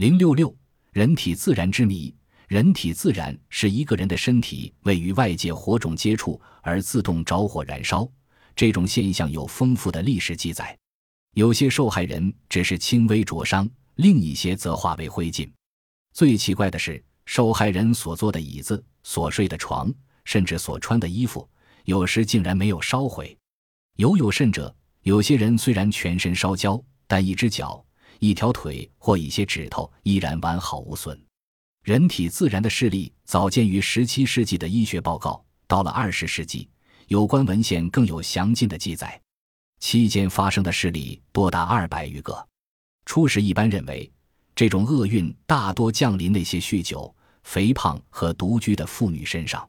零六六，人体自燃之谜。人体自燃是一个人的身体为与外界火种接触而自动着火燃烧，这种现象有丰富的历史记载。有些受害人只是轻微灼伤，另一些则化为灰烬。最奇怪的是，受害人所坐的椅子、所睡的床，甚至所穿的衣服，有时竟然没有烧毁。尤有甚者，有些人虽然全身烧焦，但一只脚、一条腿或一些指头依然完好无损。人体自燃的事例早见于十七世纪的医学报告，到了二十世纪，有关文献更有详尽的记载。期间发生的事例多达二百余个。初时一般认为，这种厄运大多降临那些酗酒、肥胖和独居的妇女身上，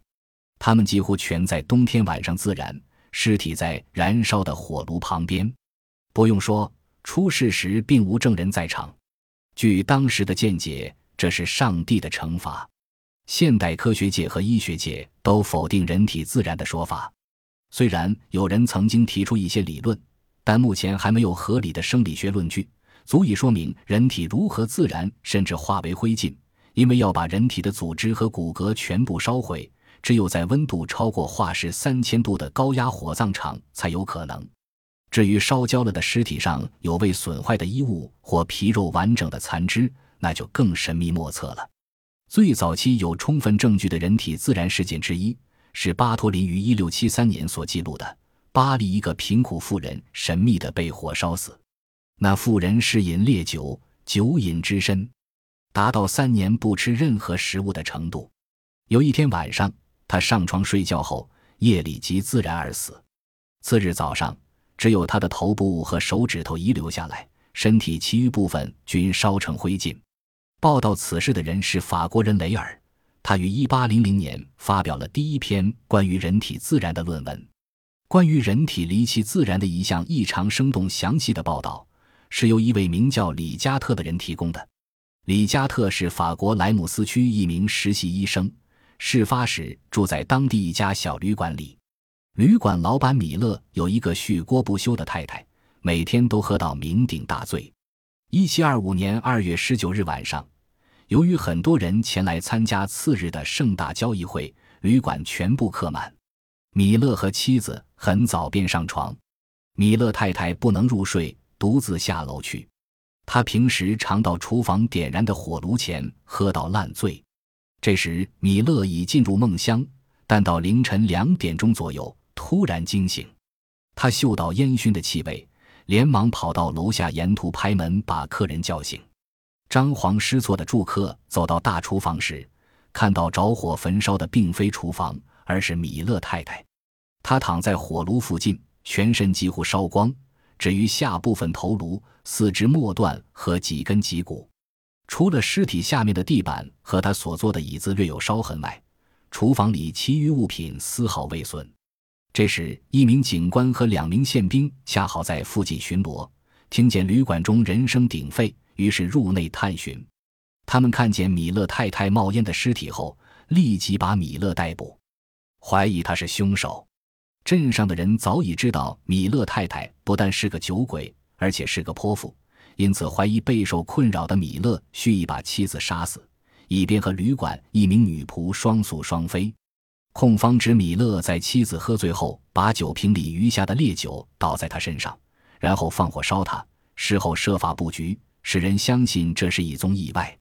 她们几乎全在冬天晚上自燃，尸体在燃烧的火炉旁边。不用说，出事时并无证人在场。据当时的见解。这是上帝的惩罚。现代科学界和医学界都否定人体自燃的说法。虽然有人曾经提出一些理论，但目前还没有合理的生理学论据足以说明人体如何自燃，甚至化为灰烬。因为要把人体的组织和骨骼全部烧毁，只有在温度超过化氏三千度的高压火葬场才有可能。至于烧焦了的尸体上有未损坏的衣物或皮肉完整的残肢，那就更神秘莫测了。最早期有充分证据的人体自燃事件之一，是巴托林于一六七三年所记录的巴黎一个贫苦妇人神秘的被火烧死。那妇人嗜饮烈酒，酒瘾之深，达到三年不吃任何食物的程度。有一天晚上，她上床睡觉后，夜里即自燃而死。次日早上，只有他的头部和手指头遗留下来，身体其余部分均烧成灰烬。报道此事的人是法国人雷尔，他于1800年发表了第一篇关于人体自燃的论文。关于人体离奇自燃的一项异常生动详细的报道，是由一位名叫李加特的人提供的。李加特是法国莱姆斯区一名实习医生，事发时住在当地一家小旅馆里。旅馆老板米勒有一个酗锅不休的太太，每天都喝到酩酊大醉。1725年2月19日晚上。由于很多人前来参加次日的盛大交易会，旅馆全部客满。米勒和妻子很早便上床，米勒太太不能入睡，独自下楼去。他平时常到厨房点燃的火炉前喝到烂醉。这时米勒已进入梦乡，但到凌晨两点钟左右突然惊醒，他嗅到烟熏的气味，连忙跑到楼下，沿途拍门把客人叫醒。张皇失措的住客走到大厨房时，看到着火焚烧的并非厨房，而是米勒太太。她躺在火炉附近，全身几乎烧光，至于下部分头颅、四肢末端和几根脊骨。除了尸体下面的地板和他所坐的椅子略有烧痕外，厨房里其余物品丝毫未损。这时，一名警官和两名宪兵恰好在附近巡逻，听见旅馆中人声鼎沸。于是入内探寻，他们看见米勒太太冒烟的尸体后，立即把米勒逮捕，怀疑他是凶手。镇上的人早已知道米勒太太不但是个酒鬼，而且是个泼妇，因此怀疑备受困扰的米勒蓄意把妻子杀死，以便和旅馆一名女仆双宿双飞。控方指米勒在妻子喝醉后，把酒瓶里余下的烈酒倒在他身上，然后放火烧他，事后设法布局。使人相信这是一宗意外。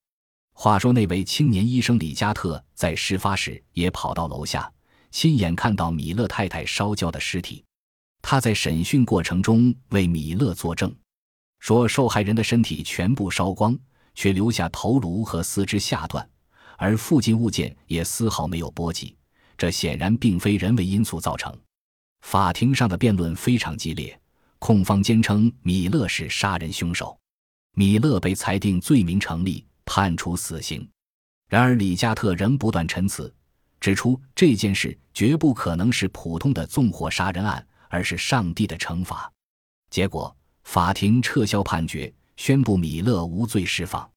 话说，那位青年医生李加特在事发时也跑到楼下，亲眼看到米勒太太烧焦的尸体。他在审讯过程中为米勒作证，说受害人的身体全部烧光，却留下头颅和四肢下段，而附近物件也丝毫没有波及。这显然并非人为因素造成。法庭上的辩论非常激烈，控方坚称米勒是杀人凶手。米勒被裁定罪名成立，判处死刑。然而，李加特仍不断陈词，指出这件事绝不可能是普通的纵火杀人案，而是上帝的惩罚。结果，法庭撤销判决，宣布米勒无罪释放。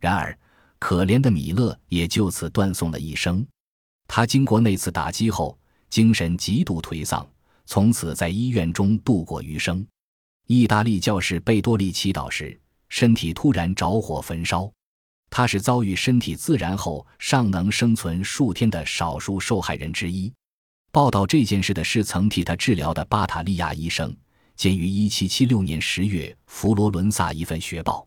然而，可怜的米勒也就此断送了一生。他经过那次打击后，精神极度颓丧，从此在医院中度过余生。意大利教士贝多利祈祷时。身体突然着火焚烧，他是遭遇身体自燃后尚能生存数天的少数受害人之一。报道这件事的是曾替他治疗的巴塔利亚医生，见于1776年10月佛罗伦萨一份学报。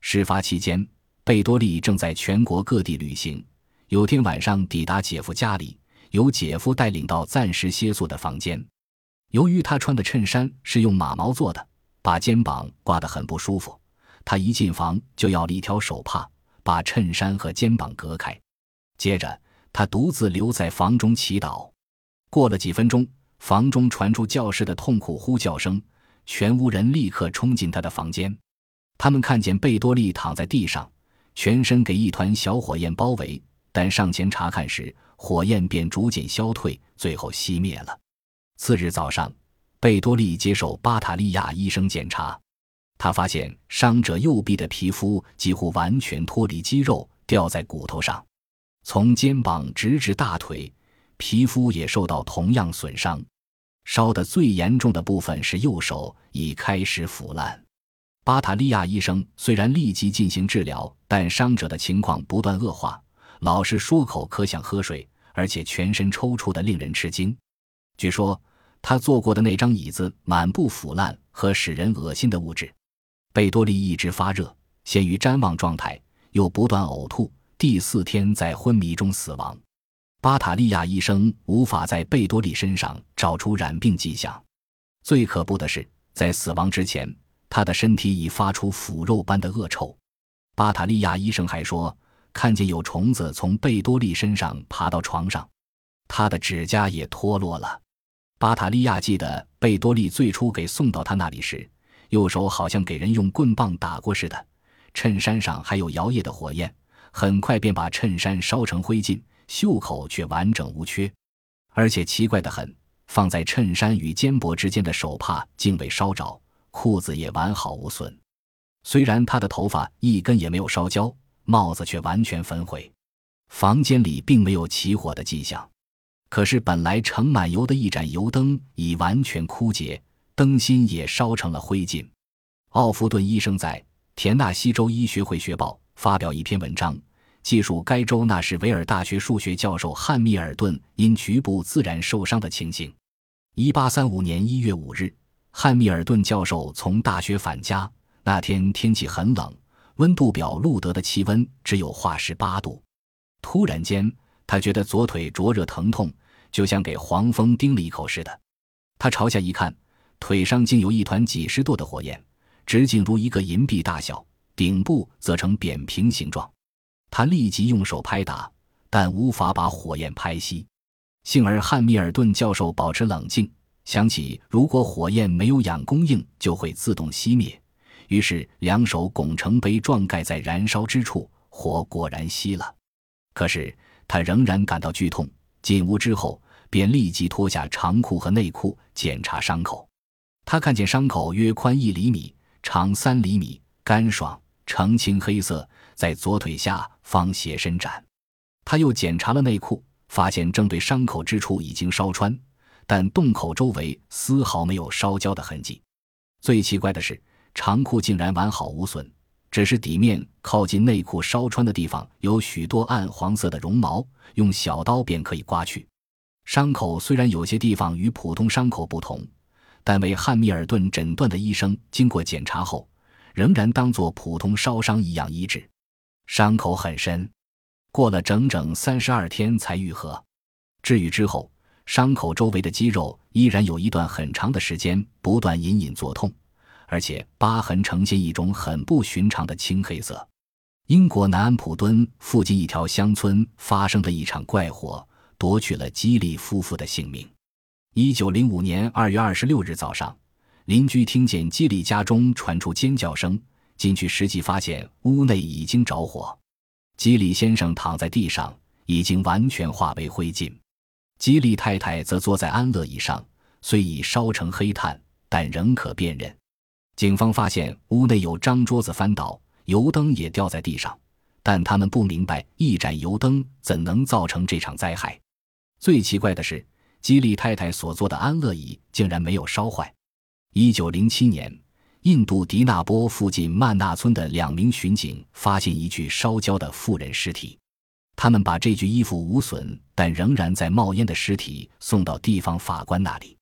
事发期间，贝多利正在全国各地旅行，有天晚上抵达姐夫家里，由姐夫带领到暂时歇宿的房间。由于他穿的衬衫是用马毛做的，把肩膀挂得很不舒服。他一进房就要了一条手帕，把衬衫和肩膀隔开。接着，他独自留在房中祈祷。过了几分钟，房中传出教室的痛苦呼叫声，全屋人立刻冲进他的房间。他们看见贝多利躺在地上，全身给一团小火焰包围，但上前查看时，火焰便逐渐消退，最后熄灭了。次日早上，贝多利接受巴塔利亚医生检查。他发现伤者右臂的皮肤几乎完全脱离肌肉，掉在骨头上，从肩膀直至大腿，皮肤也受到同样损伤。烧得最严重的部分是右手，已开始腐烂。巴塔利亚医生虽然立即进行治疗，但伤者的情况不断恶化，老是说口渴想喝水，而且全身抽搐的令人吃惊。据说他坐过的那张椅子满布腐烂和使人恶心的物质。贝多利一直发热，陷于谵妄状态，又不断呕吐。第四天在昏迷中死亡。巴塔利亚医生无法在贝多利身上找出染病迹象。最可怖的是，在死亡之前，他的身体已发出腐肉般的恶臭。巴塔利亚医生还说，看见有虫子从贝多利身上爬到床上，他的指甲也脱落了。巴塔利亚记得，贝多利最初给送到他那里时。右手好像给人用棍棒打过似的，衬衫上还有摇曳的火焰，很快便把衬衫烧成灰烬，袖口却完整无缺。而且奇怪的很，放在衬衫与肩膊之间的手帕竟未烧着，裤子也完好无损。虽然他的头发一根也没有烧焦，帽子却完全焚毁。房间里并没有起火的迹象，可是本来盛满油的一盏油灯已完全枯竭。灯芯也烧成了灰烬。奥弗顿医生在田纳西州医学会学报发表一篇文章，记述该州纳什维尔大学数学教授汉密尔顿因局部自燃受伤的情形。一八三五年一月五日，汉密尔顿教授从大学返家，那天天气很冷，温度表录得的气温只有华氏八度。突然间，他觉得左腿灼热疼痛，就像给黄蜂叮了一口似的。他朝下一看。腿上竟有一团几十度的火焰，直径如一个银币大小，顶部则呈扁平形状。他立即用手拍打，但无法把火焰拍熄。幸而汉密尔顿教授保持冷静，想起如果火焰没有氧供应，就会自动熄灭。于是两手拱成杯状盖在燃烧之处，火果然熄了。可是他仍然感到剧痛。进屋之后，便立即脱下长裤和内裤检查伤口。他看见伤口约宽一厘米，长三厘米，干爽，澄清黑色，在左腿下方斜伸展。他又检查了内裤，发现正对伤口之处已经烧穿，但洞口周围丝毫没有烧焦的痕迹。最奇怪的是，长裤竟然完好无损，只是底面靠近内裤烧穿的地方有许多暗黄色的绒毛，用小刀便可以刮去。伤口虽然有些地方与普通伤口不同。但为汉密尔顿诊断的医生经过检查后，仍然当作普通烧伤一样医治。伤口很深，过了整整三十二天才愈合。治愈之后，伤口周围的肌肉依然有一段很长的时间不断隐隐作痛，而且疤痕呈现一种很不寻常的青黑色。英国南安普敦附近一条乡村发生的一场怪火，夺取了基利夫妇的性命。一九零五年二月二十六日早上，邻居听见基里家中传出尖叫声，进去实际发现屋内已经着火。基里先生躺在地上，已经完全化为灰烬；基里太太则坐在安乐椅上，虽已烧成黑炭，但仍可辨认。警方发现屋内有张桌子翻倒，油灯也掉在地上，但他们不明白一盏油灯怎能造成这场灾害。最奇怪的是。基利太太所坐的安乐椅竟然没有烧坏。一九零七年，印度迪纳波附近曼纳村的两名巡警发现一具烧焦的妇人尸体，他们把这具衣服无损但仍然在冒烟的尸体送到地方法官那里。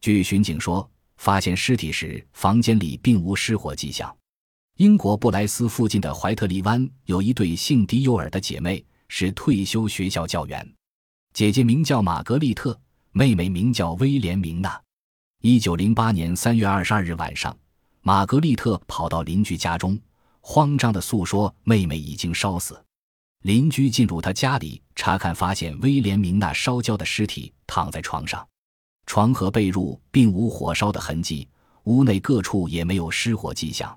据巡警说，发现尸体时房间里并无失火迹象。英国布莱斯附近的怀特利湾有一对姓迪尤尔的姐妹，是退休学校教员，姐姐名叫玛格丽特，妹妹名叫威廉明娜。一九零八年三月二十二日晚上。玛格丽特跑到邻居家中，慌张地诉说妹妹已经烧死。邻居进入他家里查看，发现威廉明娜烧焦的尸体躺在床上，床和被褥并无火烧的痕迹，屋内各处也没有失火迹象。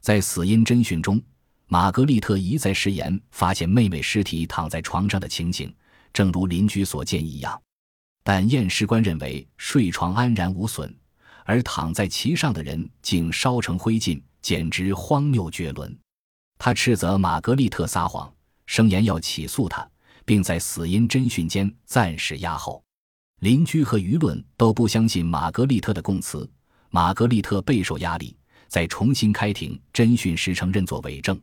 在死因侦讯中，玛格丽特一再食言，发现妹妹尸体躺在床上的情景，正如邻居所见一样。但验尸官认为睡床安然无损。而躺在其上的人竟烧成灰烬，简直荒谬绝伦。他斥责玛格丽特撒谎，声言要起诉他，并在死因侦讯间暂时押后。邻居和舆论都不相信玛格丽特的供词。玛格丽特备受压力，在重新开庭侦讯时承认作伪证。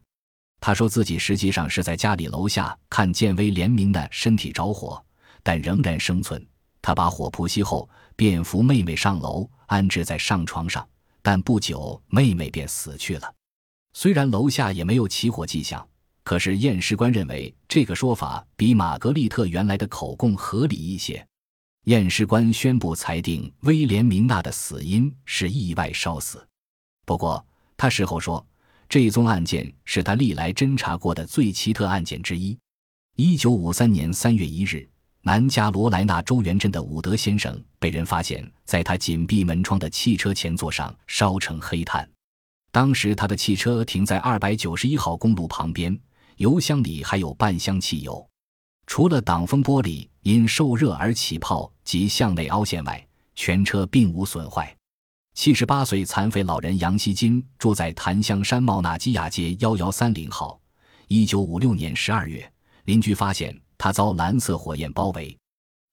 他说自己实际上是在家里楼下看见威廉明的身体着火，但仍然生存。他把火扑熄后，便扶妹妹上楼。安置在上床上，但不久妹妹便死去了。虽然楼下也没有起火迹象，可是验尸官认为这个说法比玛格丽特原来的口供合理一些。验尸官宣布裁定威廉明娜的死因是意外烧死。不过他事后说，这宗案件是他历来侦查过的最奇特案件之一。一九五三年三月一日。南加罗来纳州元镇的伍德先生被人发现在他紧闭门窗的汽车前座上烧成黑炭。当时他的汽车停在二百九十一号公路旁边，油箱里还有半箱汽油。除了挡风玻璃因受热而起泡及向内凹陷外，全车并无损坏。七十八岁残废老人杨锡金住在檀香山茂纳基亚街幺幺三零号。一九五六年十二月，邻居发现。他遭蓝色火焰包围，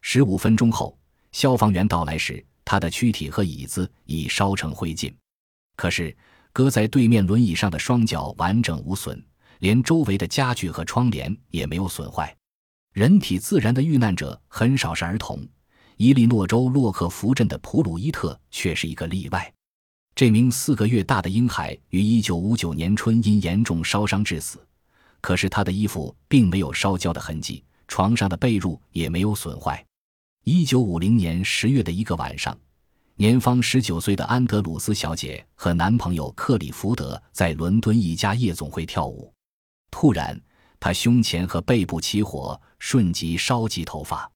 十五分钟后，消防员到来时，他的躯体和椅子已烧成灰烬。可是，搁在对面轮椅上的双脚完整无损，连周围的家具和窗帘也没有损坏。人体自燃的遇难者很少是儿童，伊利诺州洛克福镇的普鲁伊特却是一个例外。这名四个月大的婴孩于一九五九年春因严重烧伤致死，可是他的衣服并没有烧焦的痕迹。床上的被褥也没有损坏。一九五零年十月的一个晚上，年方十九岁的安德鲁斯小姐和男朋友克里福德在伦敦一家夜总会跳舞。突然，他胸前和背部起火，瞬即烧及头发。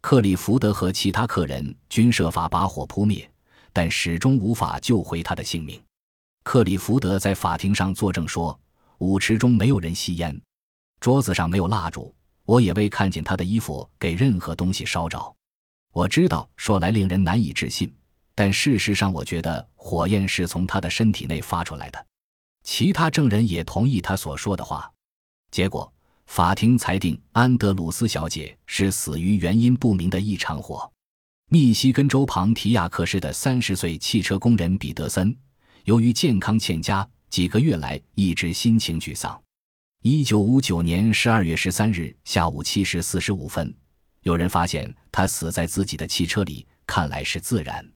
克里福德和其他客人均设法把火扑灭，但始终无法救回他的性命。克里福德在法庭上作证说：“舞池中没有人吸烟，桌子上没有蜡烛。”我也未看见他的衣服给任何东西烧着。我知道说来令人难以置信，但事实上我觉得火焰是从他的身体内发出来的。其他证人也同意他所说的话。结果，法庭裁定安德鲁斯小姐是死于原因不明的一场火。密西根州庞提亚克市的三十岁汽车工人彼得森，由于健康欠佳，几个月来一直心情沮丧。一九五九年十二月十三日下午七时四十五分，有人发现他死在自己的汽车里，看来是自燃。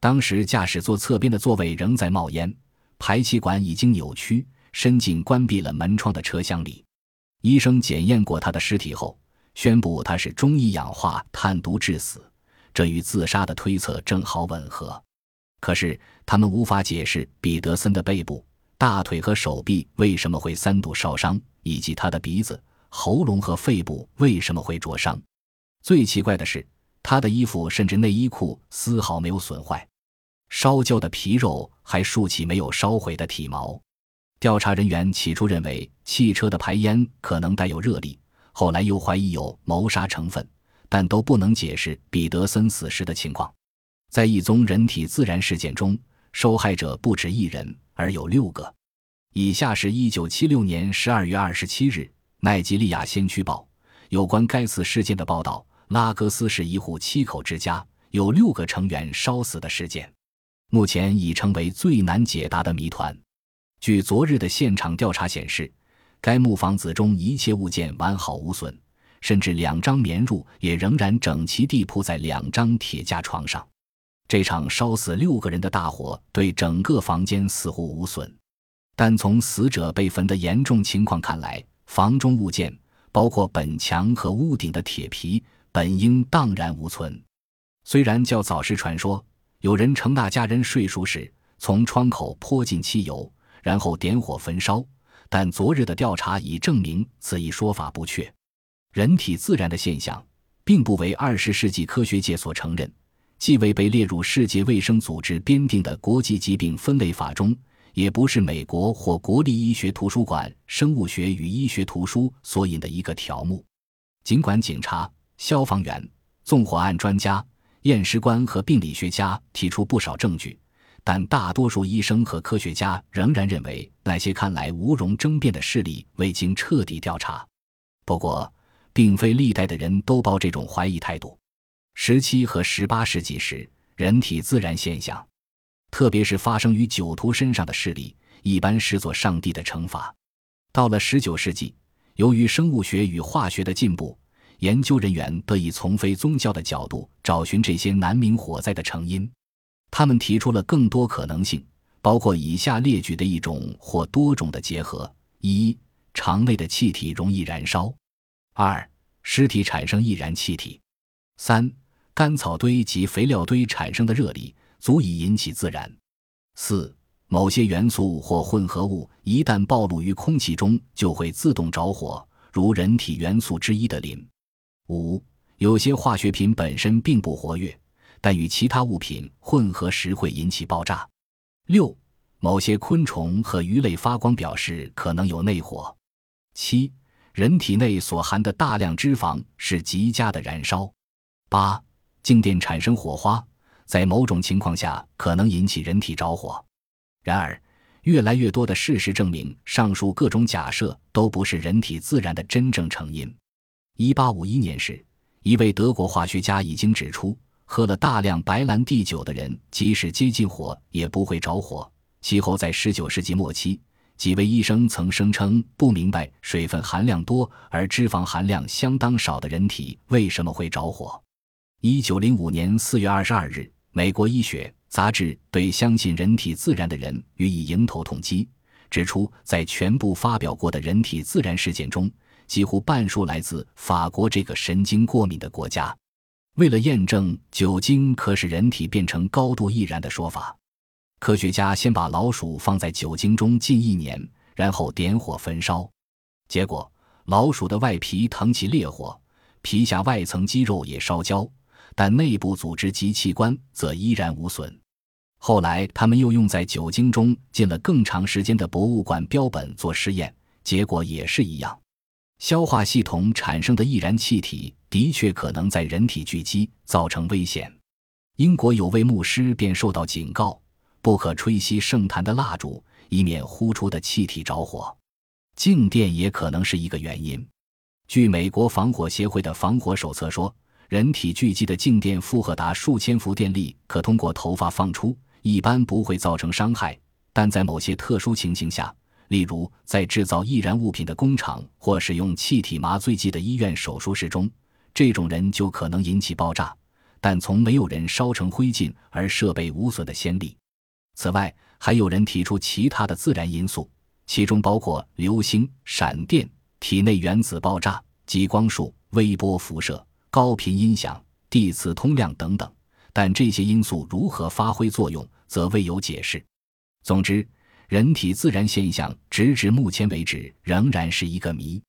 当时驾驶座侧边的座位仍在冒烟，排气管已经扭曲，伸进关闭了门窗的车厢里。医生检验过他的尸体后，宣布他是中一氧化碳毒致死，这与自杀的推测正好吻合。可是他们无法解释彼得森的背部。大腿和手臂为什么会三度烧伤，以及他的鼻子、喉咙和肺部为什么会灼伤？最奇怪的是，他的衣服甚至内衣裤丝毫没有损坏，烧焦的皮肉还竖起没有烧毁的体毛。调查人员起初认为汽车的排烟可能带有热力，后来又怀疑有谋杀成分，但都不能解释彼得森死时的情况。在一宗人体自燃事件中，受害者不止一人。而有六个。以下是一九七六年十二月二十七日《奈及利亚先驱报》有关该次事件的报道：拉格斯是一户七口之家，有六个成员烧死的事件。目前已成为最难解答的谜团。据昨日的现场调查显示，该木房子中一切物件完好无损，甚至两张棉褥也仍然整齐地铺在两张铁架床上。这场烧死六个人的大火对整个房间似乎无损，但从死者被焚的严重情况看来，房中物件，包括本墙和屋顶的铁皮，本应荡然无存。虽然较早时传说有人称那家人睡熟时从窗口泼进汽油，然后点火焚烧，但昨日的调查已证明此一说法不确。人体自燃的现象，并不为二十世纪科学界所承认。既未被列入世界卫生组织编定的国际疾病分类法中，也不是美国或国立医学图书馆生物学与医学图书所引的一个条目。尽管警察、消防员、纵火案专家、验尸官和病理学家提出不少证据，但大多数医生和科学家仍然认为那些看来无容争辩的事例未经彻底调查。不过，并非历代的人都抱这种怀疑态度。十七和十八世纪时，人体自然现象，特别是发生于酒徒身上的事例，一般视作上帝的惩罚。到了十九世纪，由于生物学与化学的进步，研究人员得以从非宗教的角度找寻这些难明火灾的成因。他们提出了更多可能性，包括以下列举的一种或多种的结合：一、肠内的气体容易燃烧；二、尸体产生易燃气体；三。干草堆及肥料堆产生的热力足以引起自燃。四、某些元素或混合物一旦暴露于空气中，就会自动着火，如人体元素之一的磷。五、有些化学品本身并不活跃，但与其他物品混合时会引起爆炸。六、某些昆虫和鱼类发光表示可能有内火。七、人体内所含的大量脂肪是极佳的燃烧。八。静电产生火花，在某种情况下可能引起人体着火。然而，越来越多的事实证明，上述各种假设都不是人体自燃的真正成因。一八五一年时，一位德国化学家已经指出，喝了大量白兰地酒的人，即使接近火也不会着火。其后，在十九世纪末期，几位医生曾声称不明白水分含量多而脂肪含量相当少的人体为什么会着火。一九零五年四月二十二日，美国医学杂志对相信人体自燃的人予以迎头痛击，指出在全部发表过的人体自燃事件中，几乎半数来自法国这个神经过敏的国家。为了验证酒精可使人体变成高度易燃的说法，科学家先把老鼠放在酒精中近一年，然后点火焚烧，结果老鼠的外皮腾起烈火，皮下外层肌肉也烧焦。但内部组织及器官则依然无损。后来，他们又用在酒精中浸了更长时间的博物馆标本做试验，结果也是一样。消化系统产生的易燃气体的确可能在人体聚集，造成危险。英国有位牧师便受到警告，不可吹熄圣坛的蜡烛，以免呼出的气体着火。静电也可能是一个原因。据美国防火协会的防火手册说。人体聚集的静电负荷达数千伏电力，可通过头发放出，一般不会造成伤害。但在某些特殊情形下，例如在制造易燃物品的工厂或使用气体麻醉剂的医院手术室中，这种人就可能引起爆炸。但从没有人烧成灰烬而设备无损的先例。此外，还有人提出其他的自然因素，其中包括流星、闪电、体内原子爆炸、激光束、微波辐射。高频音响、地磁通量等等，但这些因素如何发挥作用，则未有解释。总之，人体自然现象直至目前为止仍然是一个谜。